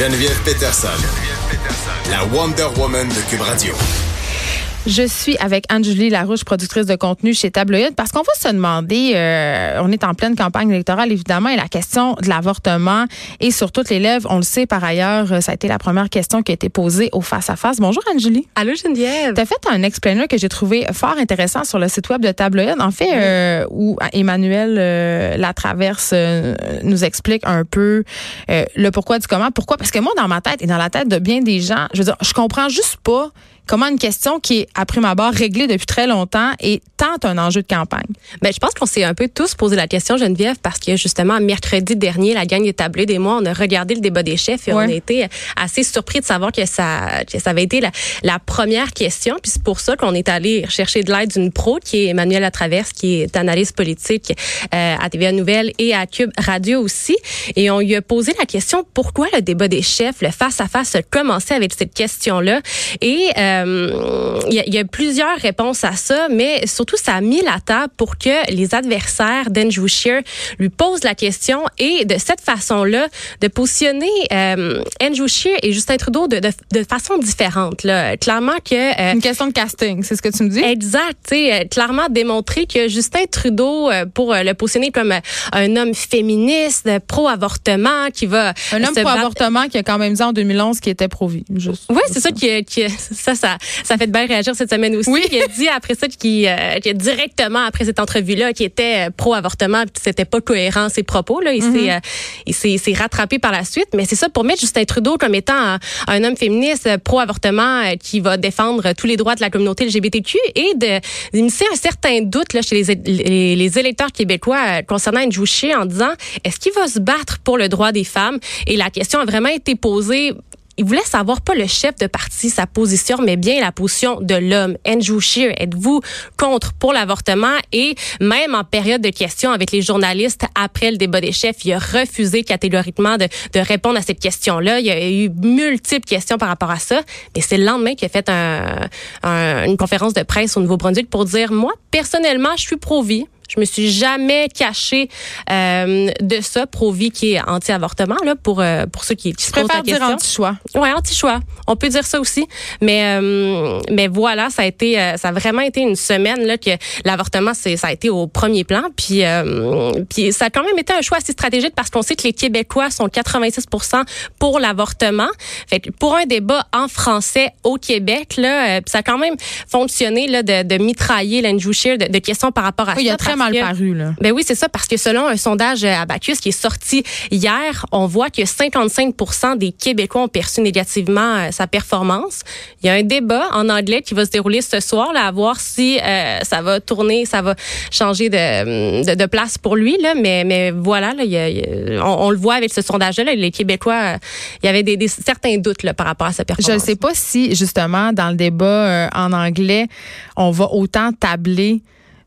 Geneviève Peterson, la Wonder Woman de Cube Radio. Je suis avec Anne-Julie Larouche, productrice de contenu chez Tabloïd, parce qu'on va se demander, euh, on est en pleine campagne électorale évidemment, et la question de l'avortement est sur toutes les lèvres. On le sait par ailleurs, euh, ça a été la première question qui a été posée au face-à-face. Bonjour Anne-Julie. Allô Geneviève. Tu as fait un explainer que j'ai trouvé fort intéressant sur le site web de Tabloïd, en fait, euh, où Emmanuel euh, Latraverse euh, nous explique un peu le pourquoi du comment. Pourquoi? Parce que moi, dans ma tête et dans la tête de bien des gens, je veux dire, je comprends juste pas comment une question qui est, à prime abord, réglée depuis très longtemps est tant un enjeu de campagne? Ben, je pense qu'on s'est un peu tous posé la question, Geneviève, parce que justement, mercredi dernier, la gang des tablés des mois, on a regardé le débat des chefs et Ouais. on a été assez surpris de savoir que ça, que ça avait été la, la première question. Puis c'est pour ça qu'on est allé chercher de l'aide d'une pro, qui est Emmanuel Latraverse, qui est analyste politique euh, à TVA Nouvelle et à Cube Radio aussi. Et on lui a posé la question, pourquoi le débat des chefs, le face-à-face, a commencé avec cette question-là? Et euh, il y, a- il y a plusieurs réponses à ça, mais surtout, ça a mis la table pour que les adversaires d'Andrew Scheer lui posent la question et de cette façon-là, de positionner euh, Andrew Scheer et Justin Trudeau de, de, de façon différente. Là. Clairement que... euh, Une question de casting, c'est ce que tu me dis? Exact, euh, clairement démontré que Justin Trudeau, euh, pour euh, le positionner comme euh, un homme féministe, euh, pro-avortement, qui va Un homme pro-avortement qui a quand même dit en 2011 qu'il était pro-vie. Oui, c'est ça qui, qui ça, ça, ça fait de bien réagir cette semaine aussi. Oui. Il a dit après ça qu'il, euh, qu'il directement après cette entrevue-là, qui était euh, pro-avortement, puis c'était pas cohérent ses propos. Là, il s'est, euh, il s'est, rattrapé par la suite. Mais c'est ça pour mettre Justin Trudeau comme étant un, un homme féministe pro-avortement euh, qui va défendre tous les droits de la communauté LGBTQ et de d'initier un certain doute là chez les, les, les électeurs québécois concernant Andrew Scheer en disant est-ce qu'il va se battre pour le droit des femmes? Et la question a vraiment été posée il voulait savoir pas le chef de parti, sa position, mais bien la position de l'homme. Andrew Scheer, êtes-vous contre pour l'avortement? Et même en période de questions avec les journalistes après le débat des chefs, il a refusé catégoriquement de, répondre à cette question-là. Il y a eu multiples questions par rapport à ça. Mais c'est le lendemain qu'il a fait un, un- une conférence de presse au Nouveau-Brunswick pour dire, moi, personnellement, je suis pro-vie. Je me suis jamais cachée euh, de ça, pro-vie qui est anti-avortement, là, pour, euh, pour ceux qui, qui se posent la préfère dire question. anti-choix. Ouais, anti-choix. On peut dire ça aussi. Mais euh, mais voilà, ça a été euh, ça a vraiment été une semaine là que l'avortement c'est ça a été au premier plan puis euh, puis ça a quand même été un choix assez stratégique parce qu'on sait que les Québécois sont 86% pour l'avortement. Fait que pour un débat en français au Québec là, euh, ça a quand même fonctionné là de, de mitrailler l'Andrew Scheer de, de questions par rapport à Oui, il ça. a très parce mal que- paru, là. ben oui, c'est ça, parce que selon un sondage à Bacchus qui est sorti hier, on voit que 55% des Québécois ont perçu négativement euh, sa performance. Il y a un débat en anglais qui va se dérouler ce soir, là, à voir si euh, ça va tourner, ça va changer de, de, de place pour lui. Là, mais, mais voilà, là, il y a- il y a- on, on le voit avec ce sondage-là, là, les Québécois, euh, il y avait des, des- certains doutes là, par rapport à sa Je performance. ne sais pas si, justement, dans le débat euh, en anglais, on va autant tabler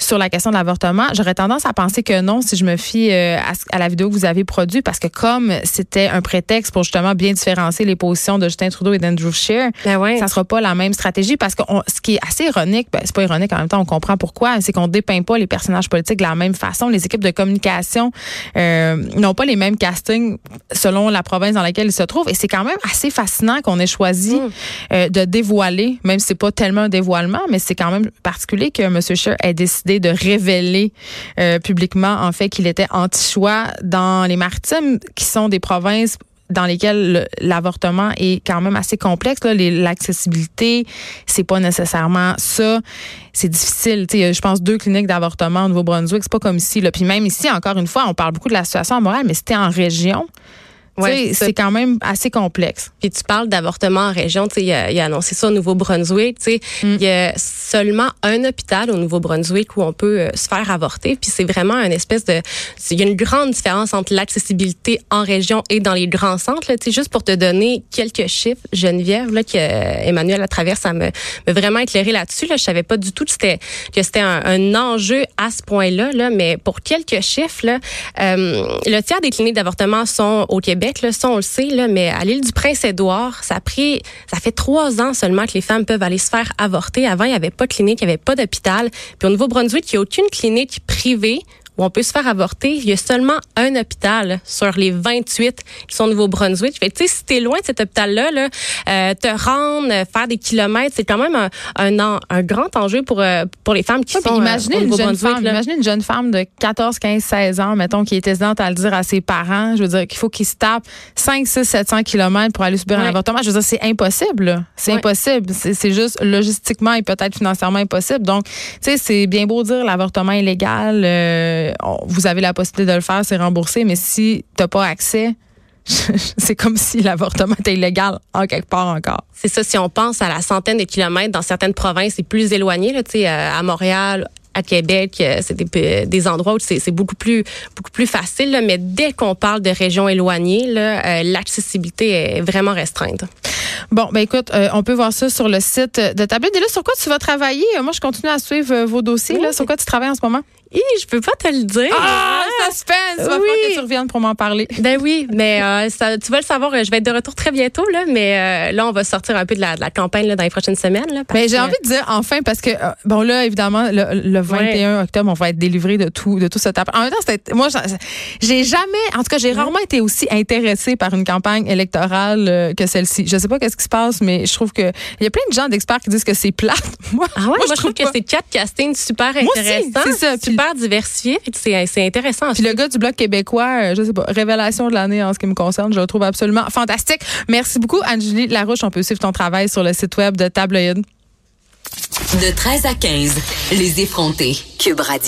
sur la question de l'avortement. J'aurais tendance à penser que non si je me fie euh, à, la vidéo que vous avez produite parce que comme c'était un prétexte pour justement bien différencier les positions de Justin Trudeau et d'Andrew Scheer, Ben ouais. ça sera pas la même stratégie parce que on- ce qui est assez ironique, ben, c'est pas ironique en même temps, on comprend pourquoi, c'est qu'on dépeint pas les personnages politiques de la même façon. Les équipes de communication euh, n'ont pas les mêmes castings selon la province dans laquelle ils se trouvent et c'est quand même assez fascinant qu'on ait choisi Mm. euh, de dévoiler, même si c'est pas tellement un dévoilement, mais c'est quand même particulier que M. Scheer ait décidé de révéler euh, publiquement en fait qu'il était anti-choix dans les maritimes qui sont des provinces dans lesquelles le- l'avortement est quand même assez complexe. L'accessibilité, c'est pas nécessairement ça. C'est difficile. Je pense deux cliniques d'avortement au Nouveau-Brunswick. C'est pas comme ici. Là. Puis même ici, encore une fois, on parle beaucoup de la situation à Montréal, mais c'était en région. C'est quand même assez complexe. Puis tu parles d'avortement en région, tu sais, il, a, annoncé ça au Nouveau-Brunswick, tu sais, mm. il y a seulement un hôpital au Nouveau-Brunswick où on peut euh, se faire avorter, puis c'est vraiment une espèce de, il y a une grande différence entre l'accessibilité en région et dans les grands centres, tu sais, juste pour te donner quelques chiffres, Geneviève, là, que euh, Emmanuel à travers, ça me, me vraiment éclairé là-dessus, là, je savais pas du tout que c'était, que c'était un, enjeu à ce point-là, là, mais pour quelques chiffres, là, euh, le tiers des cliniques d'avortement sont au Québec ça on le sait, mais à l'île du Prince-Édouard, ça ça fait trois ans seulement que les femmes peuvent aller se faire avorter. Avant, il n'y avait pas de clinique, il n'y avait pas d'hôpital. Puis au Nouveau-Brunswick, il n'y a aucune clinique privée où on peut se faire avorter. Il y a seulement un hôpital sur les 28 qui sont au Nouveau-Brunswick. Tu sais, si t'es loin de cet hôpital-là, là, euh, te rendre, euh, faire des kilomètres, c'est quand même un, un, un, grand enjeu pour, euh, pour les femmes qui sont imaginez au une jeune femme, Imaginez une jeune femme de 14, 15, 16 ans, mettons, qui est hésitante à le dire à ses parents. Je veux dire qu'il faut qu'ils se tapent 5, 6, 700 kilomètres pour aller subir un avortement. Je veux dire, c'est impossible. C'est impossible. C'est juste logistiquement et peut-être financièrement impossible. Donc, tu sais, c'est bien beau dire l'avortement illégal. Vous avez la possibilité de le faire, c'est remboursé, mais si tu n'as pas accès, c'est comme si l'avortement était illégal en quelque part encore. C'est ça, si on pense à la centaine de kilomètres dans certaines provinces, c'est plus éloigné, là, euh, à Montréal, à Québec, euh, c'est des, endroits où c'est beaucoup plus beaucoup plus facile. mais dès qu'on parle de régions éloignées, euh, l'accessibilité est vraiment restreinte. Bon, ben écoute, on peut voir ça sur le site de Tablette. Et là, sur quoi tu vas travailler? Moi, je continue à suivre vos dossiers. Là, sur quoi tu travailles en ce moment? Hi, je peux pas te le dire. Ah, suspense! Il va falloir que tu reviennes pour m'en parler. Ben oui, mais euh, ça, tu vas le savoir, je vais être de retour très bientôt, là, mais euh, là, on va sortir un peu de la, de la campagne là, dans les prochaines semaines. Là, mais j'ai envie de dire enfin, parce que, euh, bon, là, évidemment, le, 21 octobre, on va être délivré de tout, de tout ce tapage. En même temps, moi, j'ai jamais, en tout cas, j'ai rarement été aussi intéressée par une campagne électorale que celle-ci. Je sais pas qu'est-ce qui se passe, mais je trouve que il y a plein de gens d'experts qui disent que c'est plate. moi, ah ouais, moi, je, trouve, que c'est quatre castings super intéressants. C'est ça diversifié. C'est intéressant. Puis le gars du Bloc québécois, euh, je sais pas, révélation de l'année en ce qui me concerne, je le trouve absolument fantastique. Merci beaucoup, Angélie Larouche. On peut suivre ton travail sur le site web de Tabloïd. De 13 à 15, les effrontés. Cube Radio.